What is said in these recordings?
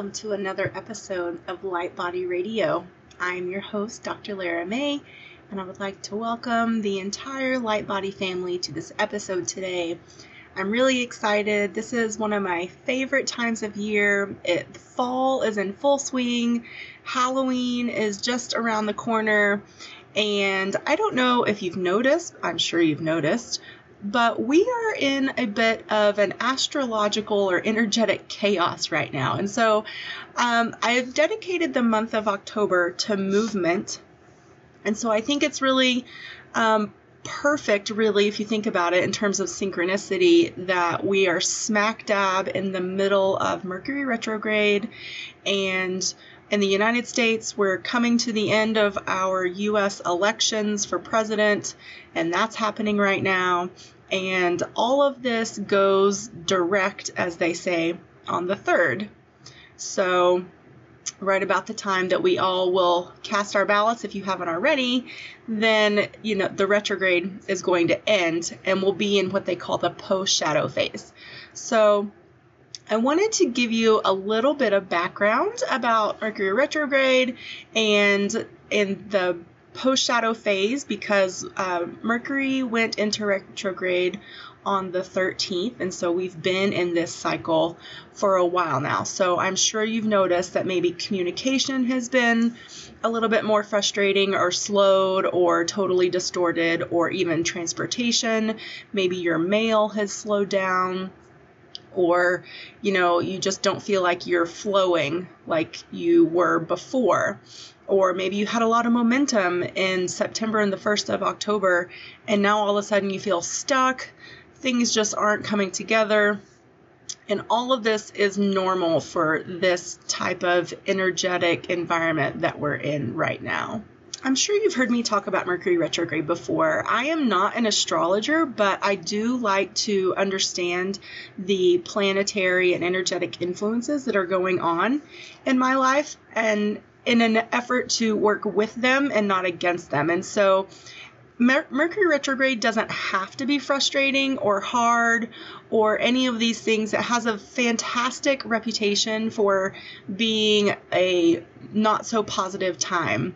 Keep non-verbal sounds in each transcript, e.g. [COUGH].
Welcome to another episode of Light Body Radio. I'm your host, Dr. Lara May, and I would like to welcome the entire Light Body family to this episode today. I'm really excited. This is one of my favorite times of year. It fall is in full swing. Halloween is just around the corner. And I don't know if you've noticed, I'm sure you've noticed, but we are in a bit of an astrological or energetic chaos right now. And so um, I've dedicated the month of October to movement. And so I think it's really um, perfect, really, if you think about it in terms of synchronicity, that we are smack dab in the middle of Mercury retrograde and in the United States, we're coming to the end of our US elections for president, and that's happening right now. And all of this goes direct, as they say, on the 3rd. So, right about the time that we all will cast our ballots, if you haven't already, then, you know, the retrograde is going to end and we'll be in what they call the post shadow phase. So, I wanted to give you a little bit of background about Mercury retrograde and in the post shadow phase because uh, Mercury went into retrograde on the 13th, and so we've been in this cycle for a while now. So I'm sure you've noticed that maybe communication has been a little bit more frustrating or slowed or totally distorted, or even transportation. Maybe your mail has slowed down or you know you just don't feel like you're flowing like you were before. Or maybe you had a lot of momentum in September and the 1st of October and now all of a sudden you feel stuck things just aren't coming together. And all of this is normal for this type of energetic environment that we're in right now I'm sure you've heard me talk about Mercury retrograde before. I am not an astrologer, but I do like to understand the planetary and energetic influences that are going on in my life and in an effort to work with them and not against them. And so Mer- Mercury retrograde doesn't have to be frustrating or hard or any of these things. It has a fantastic reputation for being a not so positive time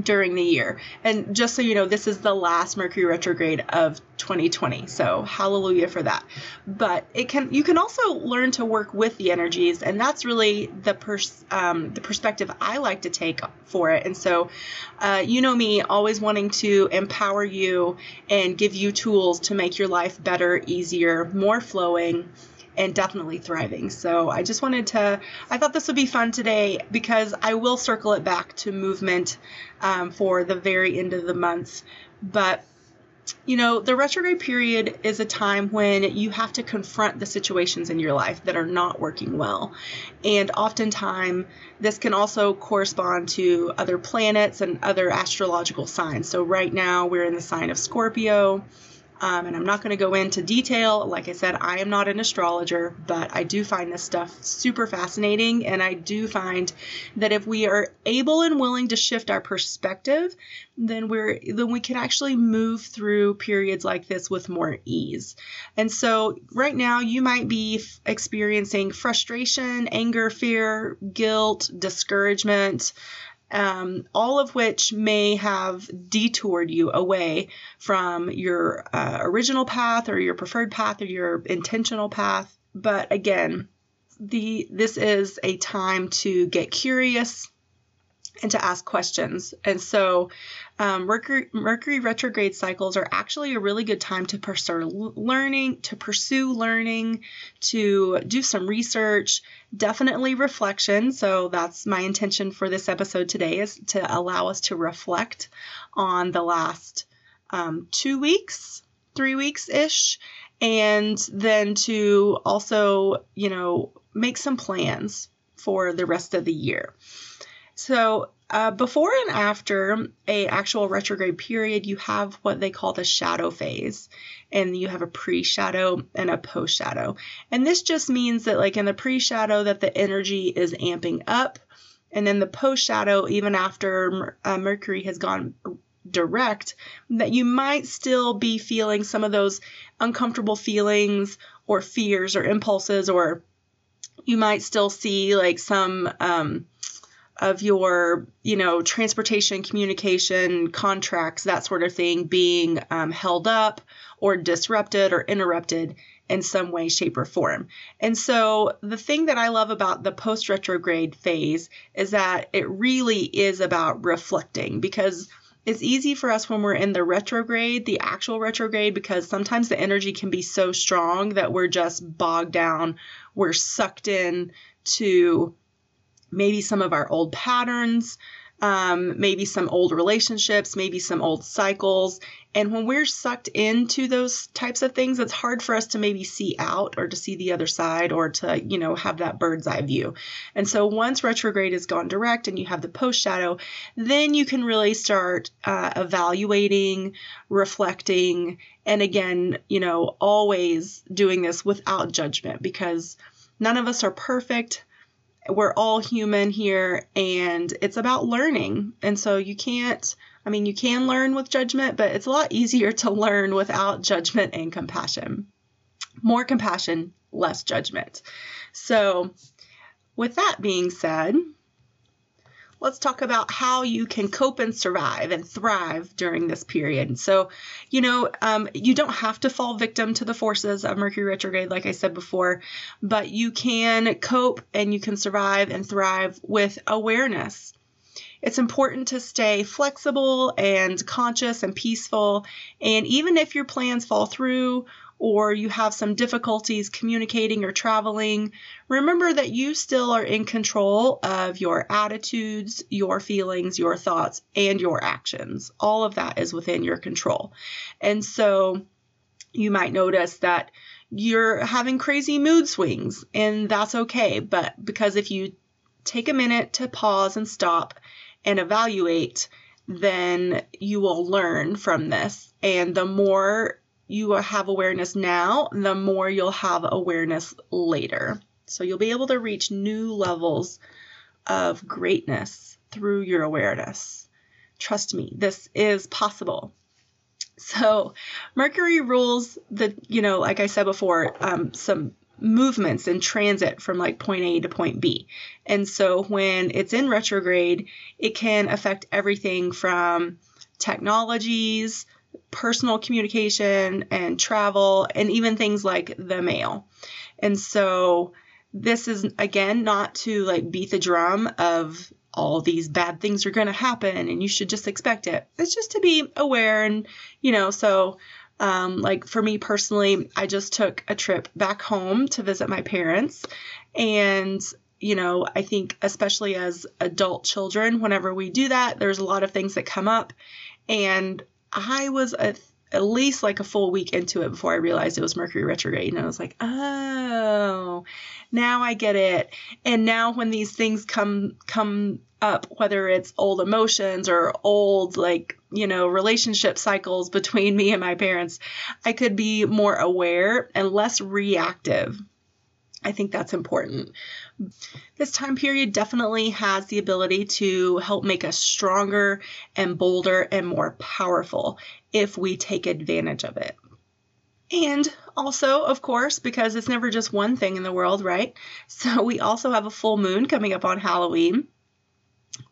during the year. And just so you know, this is the last Mercury retrograde of 2020. So hallelujah for that. But it can you can also learn to work with the energies, and that's really the pers- um, the perspective I like to take for it. And so, uh, you know me, always wanting to empower you and give you tools to make your life better, easier, more flowing and definitely thriving. So I just wanted to, I thought this would be fun today because I will circle it back to movement um, for the very end of the month. But you know, the retrograde period is a time when you have to confront the situations in your life that are not working well. And oftentimes, this can also correspond to other planets and other astrological signs. So, right now, we're in the sign of Scorpio. Um, and I'm not going to go into detail. Like I said, I am not an astrologer, but I do find this stuff super fascinating. And I do find that if we are able and willing to shift our perspective, then we're then we can actually move through periods like this with more ease. And so right now you might be f- experiencing frustration, anger, fear, guilt, discouragement um, all of which may have detoured you away from your uh, original path or your preferred path or your intentional path. But again, the this is a time to get curious and to ask questions. And so, um, Mercury, Mercury retrograde cycles are actually a really good time to pursue learning, to pursue learning, to do some research, definitely reflection. So that's my intention for this episode today is to allow us to reflect on the last um, two weeks, three weeks ish, and then to also, you know, make some plans for the rest of the year. So uh, before and after a actual retrograde period, you have what they call the shadow phase, and you have a pre-shadow and a post-shadow. And this just means that, like in the pre-shadow, that the energy is amping up, and then the post-shadow, even after uh, Mercury has gone direct, that you might still be feeling some of those uncomfortable feelings or fears or impulses, or you might still see like some. Um, of your, you know, transportation, communication, contracts, that sort of thing being um, held up or disrupted or interrupted in some way, shape, or form. And so the thing that I love about the post retrograde phase is that it really is about reflecting because it's easy for us when we're in the retrograde, the actual retrograde, because sometimes the energy can be so strong that we're just bogged down, we're sucked in to maybe some of our old patterns, um, maybe some old relationships, maybe some old cycles. And when we're sucked into those types of things, it's hard for us to maybe see out or to see the other side or to, you know, have that bird's eye view. And so once retrograde has gone direct and you have the post shadow, then you can really start uh, evaluating, reflecting, and again, you know, always doing this without judgment because none of us are perfect we're all human here and it's about learning. And so you can't, I mean, you can learn with judgment, but it's a lot easier to learn without judgment and compassion. More compassion, less judgment. So, with that being said, let's talk about how you can cope and survive and thrive during this period. So, you know, um, you don't have to fall victim to the forces of Mercury retrograde, like I said before, but you can cope and you can survive and thrive with awareness. It's important to stay flexible and conscious and peaceful. And even if your plans fall through or you have some difficulties communicating or traveling, remember that you still are in control of your attitudes, your feelings, your thoughts, and your actions. All of that is within your control. And so you might notice that you're having crazy mood swings, and that's okay. But because if you take a minute to pause and stop and evaluate, then you will learn from this. And the more you have awareness now, the more you'll have awareness later. So you'll be able to reach new levels of greatness through your awareness. Trust me, this is possible. So, Mercury rules the, you know, like I said before, um, some movements in transit from like point A to point B. And so, when it's in retrograde, it can affect everything from technologies personal communication and travel and even things like the mail. And so this is again not to like beat the drum of all these bad things are going to happen and you should just expect it. It's just to be aware and you know, so um, like for me personally, I just took a trip back home to visit my parents and you know, I think especially as adult children, whenever we do that, there's a lot of things that come up. And I was a, at least like a full week into it before I realized it was Mercury retrograde. And I was like, oh, now I get it. And now when these things come come up, whether it's old emotions or old like you know relationship cycles between [LAUGHS] me and my parents, I could be more aware and less reactive. I think that's important. This time period definitely has the ability to help make us stronger and bolder and more powerful if we take advantage of it. And also, of course, because it's never just one thing in the world, right? [LAUGHS] So we also have a full moon coming up on Halloween,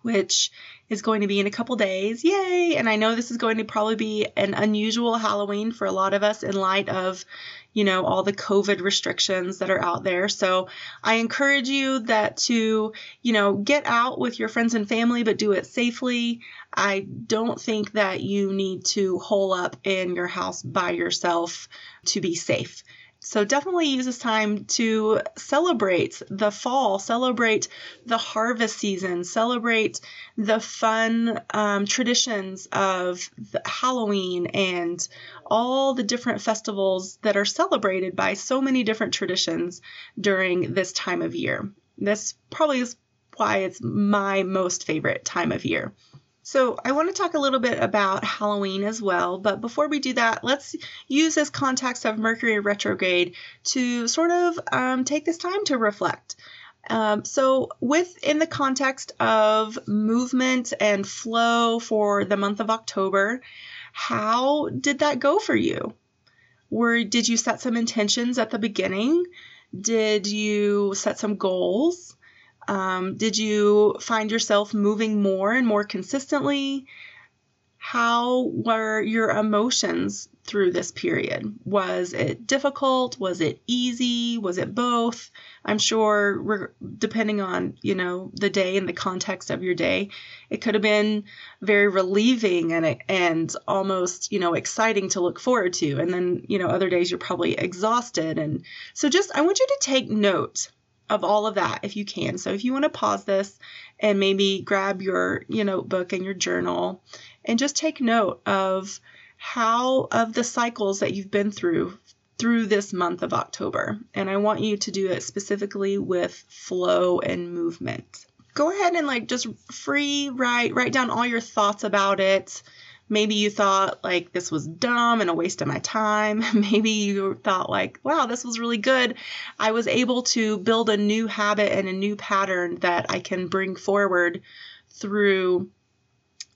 which is going to be in a couple days. Yay! And I know this is going to probably be an unusual Halloween for a lot of us in light of, you know, all the COVID restrictions that are out there. So I encourage you that to, you know, get out with your friends and family, but do it safely. I don't think that you need to hole up in your house by yourself to be safe. So definitely use this time to celebrate the fall, celebrate the harvest season, celebrate the fun um, traditions of Halloween and all the different festivals that are celebrated by so many different traditions during this time of year. This probably is why it's my most favorite time of year. So, I want to talk a little bit about Halloween as well, but before we do that, let's use this context of Mercury retrograde to sort of um, take this time to reflect. Um, so, within the context of movement and flow for the month of October, how did that go for you? Were did you set some intentions at the beginning? Did you set some goals? Um, did you find yourself moving more and more consistently? How were your emotions through this period? Was it difficult? Was it easy? Was it both? I'm sure, depending on you know the day and the context of your day, it could have been very relieving and and almost you know exciting to look forward to. And then you know other days you're probably exhausted. And so just I want you to take note of all of that if you can. So if you want to pause this and maybe grab your, your notebook and your journal and just take note of how of the cycles that you've been through through this month of October. And I want you to do it specifically with flow and movement. Go ahead and like just free write write down all your thoughts about it Maybe you thought like this was dumb and a waste of my time. [LAUGHS] Maybe you thought like, wow, this was really good. I was able to build a new habit and a new pattern that I can bring forward through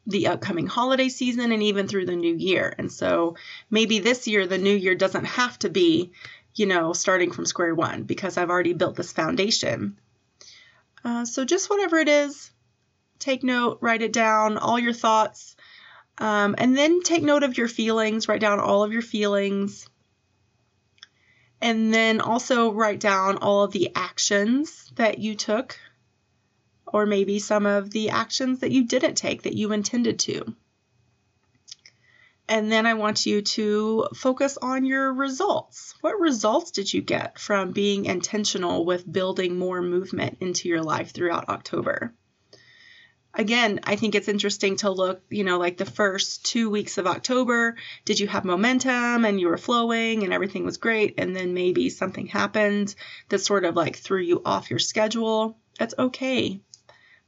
the upcoming holiday season and even through the new year. And so maybe this year, the new year doesn't have to be, you know, starting from square one because I've already built this foundation. Uh, so just whatever it is, take note, write it down, all your thoughts. Um, and then take note of your feelings, write down all of your feelings. And then also write down all of the actions that you took, or maybe some of the actions that you didn't take that you intended to. And then I want you to focus on your results. What results did you get from being intentional with building more movement into your life throughout October? Again, I think it's interesting to look, you know, like the first two weeks of October, did you have momentum and you were flowing and everything was great? And then maybe something happened that sort of like threw you off your schedule. That's okay.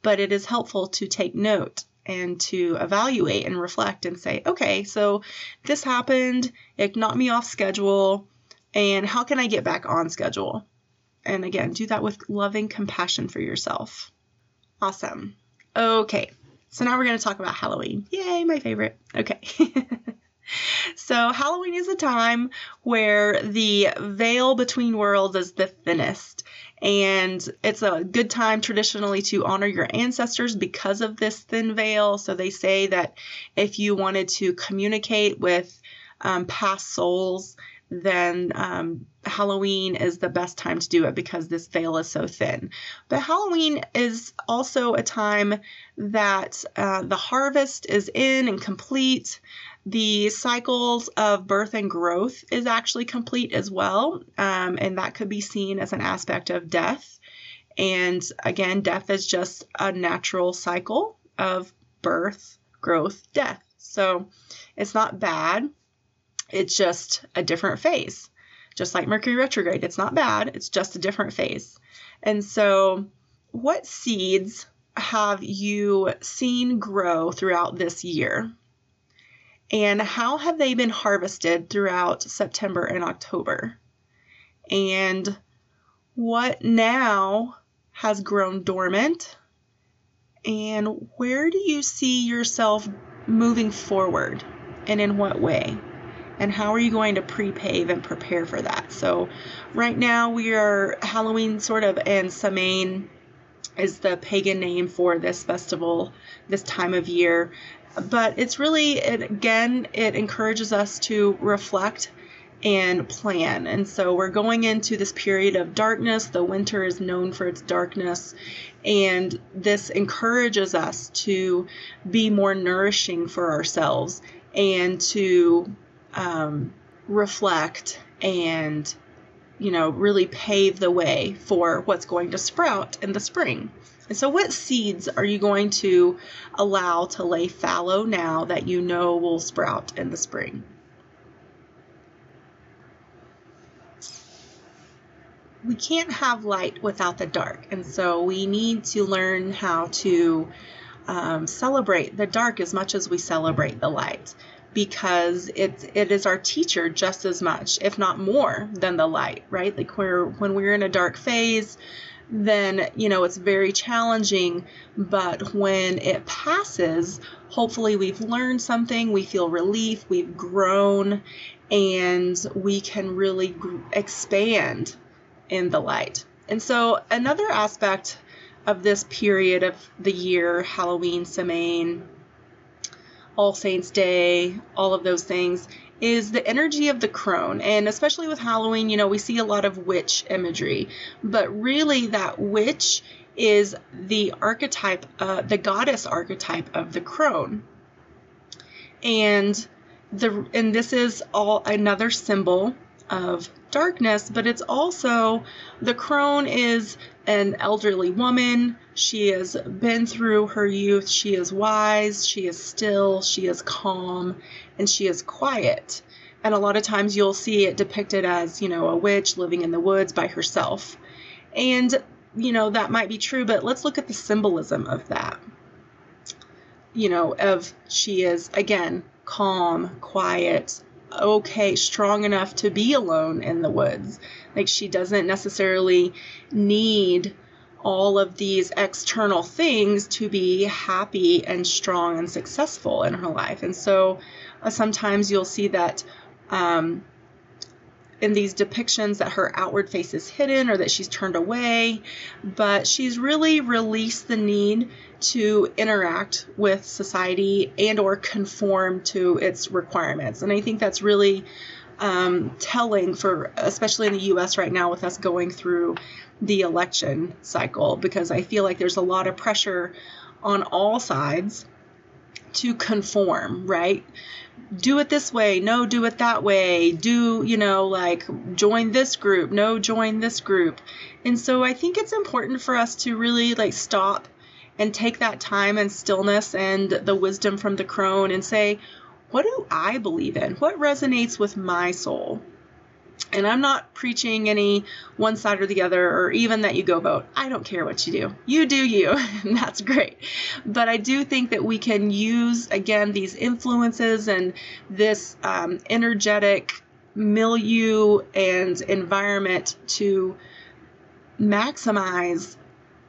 But it is helpful to take note and to evaluate and reflect and say, okay, so this happened, it knocked me off schedule, and how can I get back on schedule? And again, do that with loving compassion for yourself. Awesome. Okay, so now we're going to talk about Halloween. Yay, my favorite. Okay. [LAUGHS] so, Halloween is a time where the veil between worlds is the thinnest. And it's a good time traditionally to honor your ancestors because of this thin veil. So, they say that if you wanted to communicate with um, past souls, then um, Halloween is the best time to do it because this veil is so thin. But Halloween is also a time that uh, the harvest is in and complete. The cycles of birth and growth is actually complete as well, um, and that could be seen as an aspect of death. And again, death is just a natural cycle of birth, growth, death. So it's not bad. It's just a different phase. Just like Mercury retrograde, it's not bad, it's just a different phase. And so, what seeds have you seen grow throughout this year? And how have they been harvested throughout September and October? And what now has grown dormant? And where do you see yourself moving forward? And in what way? And how are you going to pre-pave and prepare for that? So right now we are halloween sort of and Samhain is the pagan name for this festival this time of year. But it's really it, again it encourages us to reflect and plan. And so we're going into this period of darkness. The winter is known for its darkness. And this encourages us to be more nourishing for ourselves and to um, reflect and you know, really pave the way for what's going to sprout in the spring. And so, what seeds are you going to allow to lay fallow now that you know will sprout in the spring? We can't have light without the dark, and so we need to learn how to um, celebrate the dark as much as we celebrate the light because it's it is our teacher just as much, if not more, than the light, right? Like we're when we're in a dark phase, then you know it's very challenging. But when it passes, hopefully we've learned something, we feel relief, we've grown, and we can really expand in the light. And so another aspect of this period of the year, Halloween, Samhain, all Saints Day, all of those things, is the energy of the crone. And especially with Halloween, you know, we see a lot of witch imagery. But really, that witch is the archetype, uh, the goddess archetype of the crone. And the and this is all another symbol of darkness, but it's also the crone is an elderly woman. She has been through her youth. She is wise, she is still, she is calm, and she is quiet. And a lot of times you'll see it depicted as, you know, a witch living in the woods by herself. And, you know, that might be true, but let's look at the symbolism of that. You know, of she is, again, calm, quiet, okay, strong enough to be alone in the woods. Like she doesn't necessarily need all of these external things to be happy and strong and successful in her life. And so uh, sometimes you'll see that um, in these depictions that her outward face is hidden or that she's turned away, but she's really released the need to interact with society and or conform to its requirements. And I think that's really um, telling for especially in the US right now with us going through the election cycle because I feel like there's a lot of pressure on all sides to conform, right? Do it this way, no, do it that way, do, you know, like join this group, no, join this group. And so I think it's important for us to really like stop and take that time and stillness and the wisdom from the crone and say, what do I believe in? What resonates with my soul? And I'm not preaching any one side or the other, or even that you go vote. I don't care what you do. You do you, [LAUGHS] and that's great. But I do think that we can use, again, these influences and this um, energetic milieu and environment to maximize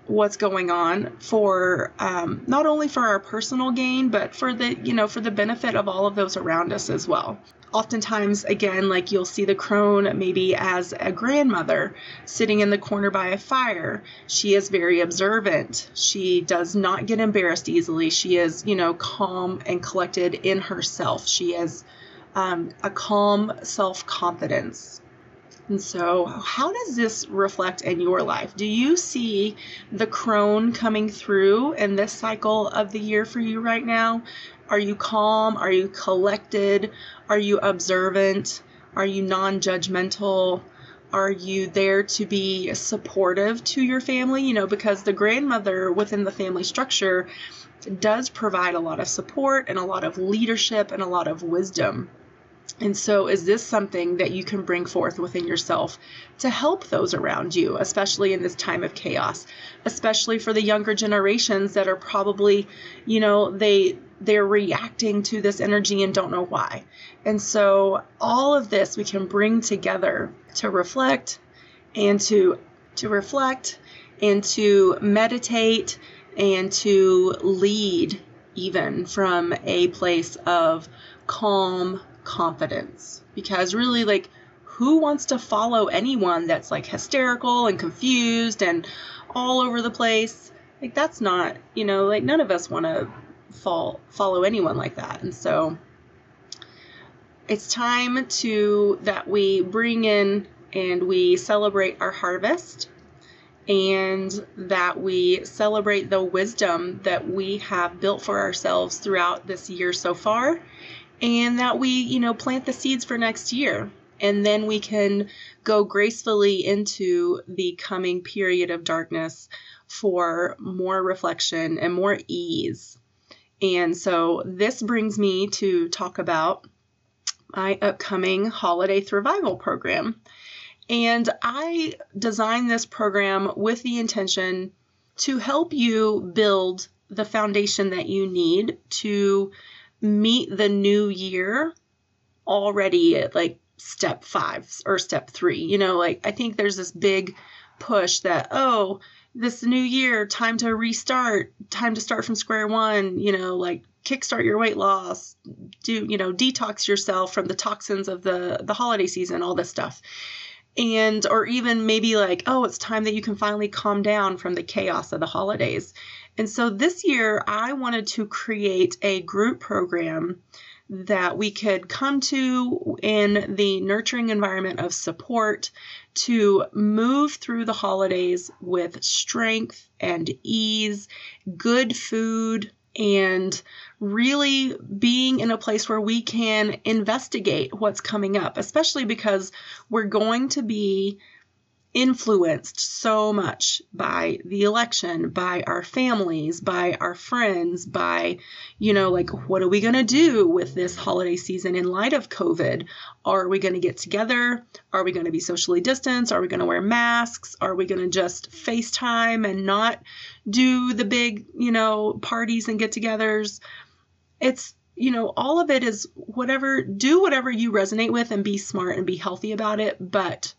what's going on for um, not only for our personal gain but for the you know for the benefit of all of those around us as well oftentimes again like you'll see the crone maybe as a grandmother sitting in the corner by a fire she is very observant she does not get embarrassed easily she is you know calm and collected in herself she has um, a calm self-confidence and so, how does this reflect in your life? Do you see the crone coming through in this cycle of the year for you right now? Are you calm? Are you collected? Are you observant? Are you non judgmental? Are you there to be supportive to your family? You know, because the grandmother within the family structure does provide a lot of support and a lot of leadership and a lot of wisdom. And so, is this something that you can bring forth within yourself to help those around you, especially in this time of chaos, especially for the younger generations that are probably, you know, they they're reacting to this energy and don't know why. And so, all of this we can bring together to reflect and to to reflect and to meditate and to lead even from a place of calm confidence because really like who wants to follow anyone that's like hysterical and confused and all over the place? Like that's not, you know, like none of us want to fall follow anyone like that. And so it's time to that we bring in and we celebrate our harvest and that we celebrate the wisdom that we have built for ourselves throughout this year so far and that we, you know, plant the seeds for next year. And then we can go gracefully into the coming period of darkness for more reflection and more ease. And so this brings me to talk about my upcoming Holiday Thrivival program. And I designed this program with the intention to help you build the foundation that you need to meet the new year already at like step five or step three. You know, like I think there's this big push that, oh, this new year, time to restart, time to start from square one, you know, like kickstart your weight loss, do, you know, detox yourself from the toxins of the the holiday season, all this stuff. And or even maybe like oh it's time that you can finally calm down from the chaos of the holidays. And so this year i wanted to create a group program that we could come to in the nurturing environment of support to move through the holidays with strength and ease good food and really being in a place where we can investigate what's coming up, especially because we're going to be influenced so much by the election, by our families, by our friends, by, you know, like, what are we going to do with this holiday season in light of COVID? Are we going to get together? Are we going to be socially distanced? Are we going to wear masks? Are we going to just FaceTime and not do the big, you know, parties and get togethers? It's, you know, all of it is whatever, do whatever you resonate with and be smart and be healthy about it. But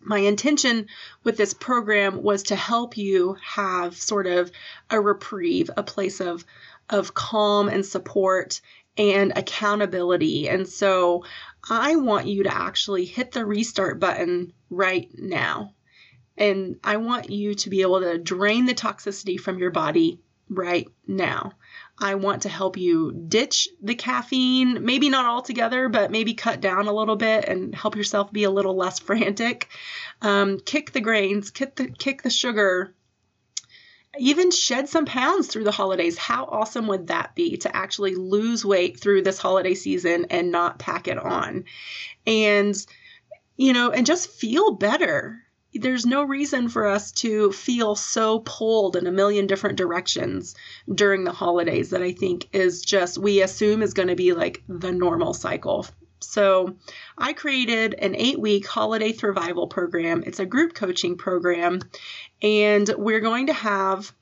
my intention with this program was to help you have sort of a reprieve, a place of of calm and support and accountability. And so I want you to actually hit the restart button right now. And I want you to be able to drain the toxicity from your body right now. I want to help you ditch the caffeine, maybe not altogether, but maybe cut down a little bit and help yourself be a little less [LAUGHS] frantic. Um, kick the grains, kick the, kick the sugar, even shed some pounds through the holidays. How awesome would that be to actually lose weight through this holiday season and not pack it on? And, you know, and just feel better there's no reason for us to feel so pulled in a million different directions during the holidays that I think is just, we assume is going to be like the normal cycle. So, I created an eight week holiday thrivival program. It's a group coaching program, and we're going to have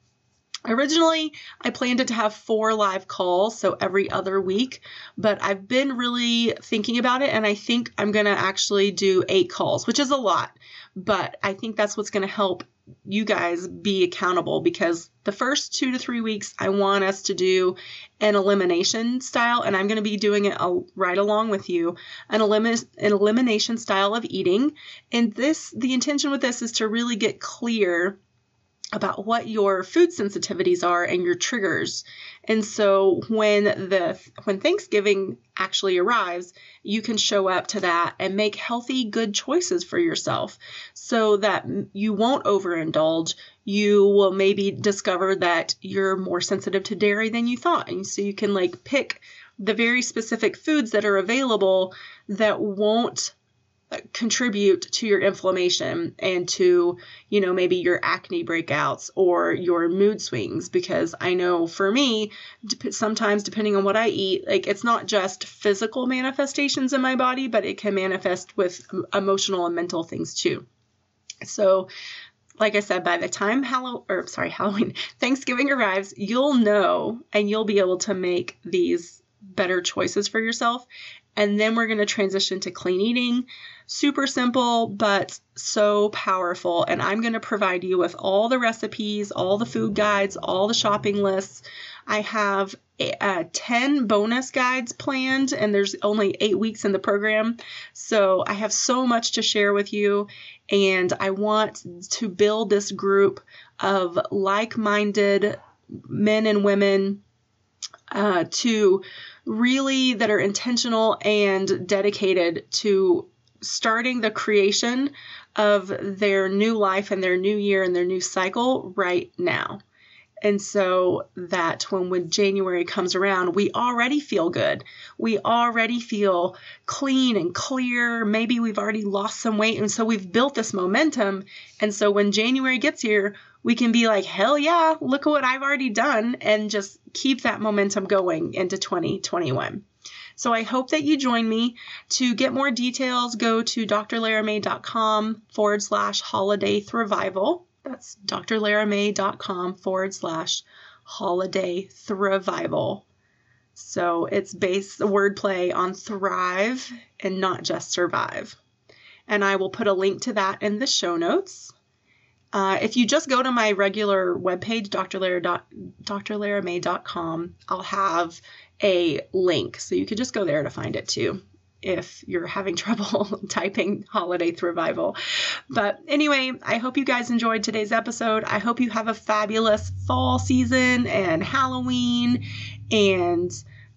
Originally, I planned it to have four live calls, so every other week, but I've been really thinking about it and I think I'm going to actually do eight calls, which is a lot, but I think that's what's going to help you guys be accountable because the first two to three weeks, I want us to do an elimination style, and I'm going to be doing it right along with you an, elim- an elimination style of eating. And this, the intention with this is to really get clear about what your food sensitivities are and your triggers. And so when the when Thanksgiving actually arrives, you can show up to that and make healthy good choices for yourself so that you won't overindulge. You will maybe discover that you're more sensitive to dairy than you thought. And so you can like pick the very specific foods that are available that won't contribute to your inflammation and to, you know, maybe your acne breakouts or your mood swings. Because I know for me, sometimes depending on what I eat, like it's not just physical manifestations in my body, but it can manifest with emotional and mental things too. So, like I said, by the time Halloween, or sorry, Halloween, [LAUGHS] Thanksgiving arrives, you'll know and you'll be able to make these better choices for yourself and then we're going to transition to clean eating. Super simple, but so powerful. And I'm going to provide you with all the recipes, all the food guides, all the shopping lists. I have uh, 10 bonus guides planned, and there's only eight weeks in the program. So I have so much to share with you, and I want to build this group of like minded men and women uh, to really that are intentional and dedicated to starting the creation of their new life and their new year and their new cycle right now. And so that when, when January comes around, we already feel good. We already feel clean and clear. Maybe we've already lost some weight. And so we've built this momentum. And so when January gets here, we can be like, hell yeah, look at what I've already done, and just keep that momentum going into 2021. So I hope that you join me. To get more details, go to drlaramay.com forward slash holiday thrivival. That's drlaramay.com forward slash holiday thrivival. So it's based the wordplay on thrive and not just survive. And I will put a link to that in the show notes. Uh, if you just go to my regular webpage, drlaramay.com, I'll have a link. So you could just go there to find it too if you're having [LAUGHS] trouble typing holiday thrivival. But anyway, I hope you guys enjoyed today's episode. I hope you have a fabulous fall season and Halloween and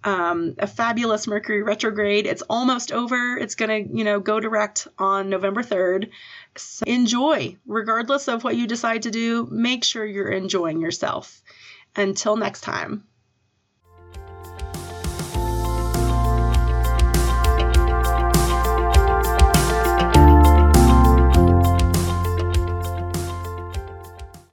um, a fabulous Mercury retrograde. It's almost over. It's going to, you know, go direct on November 3rd. So enjoy, regardless of what you decide to do, make sure you're enjoying yourself. Until next time.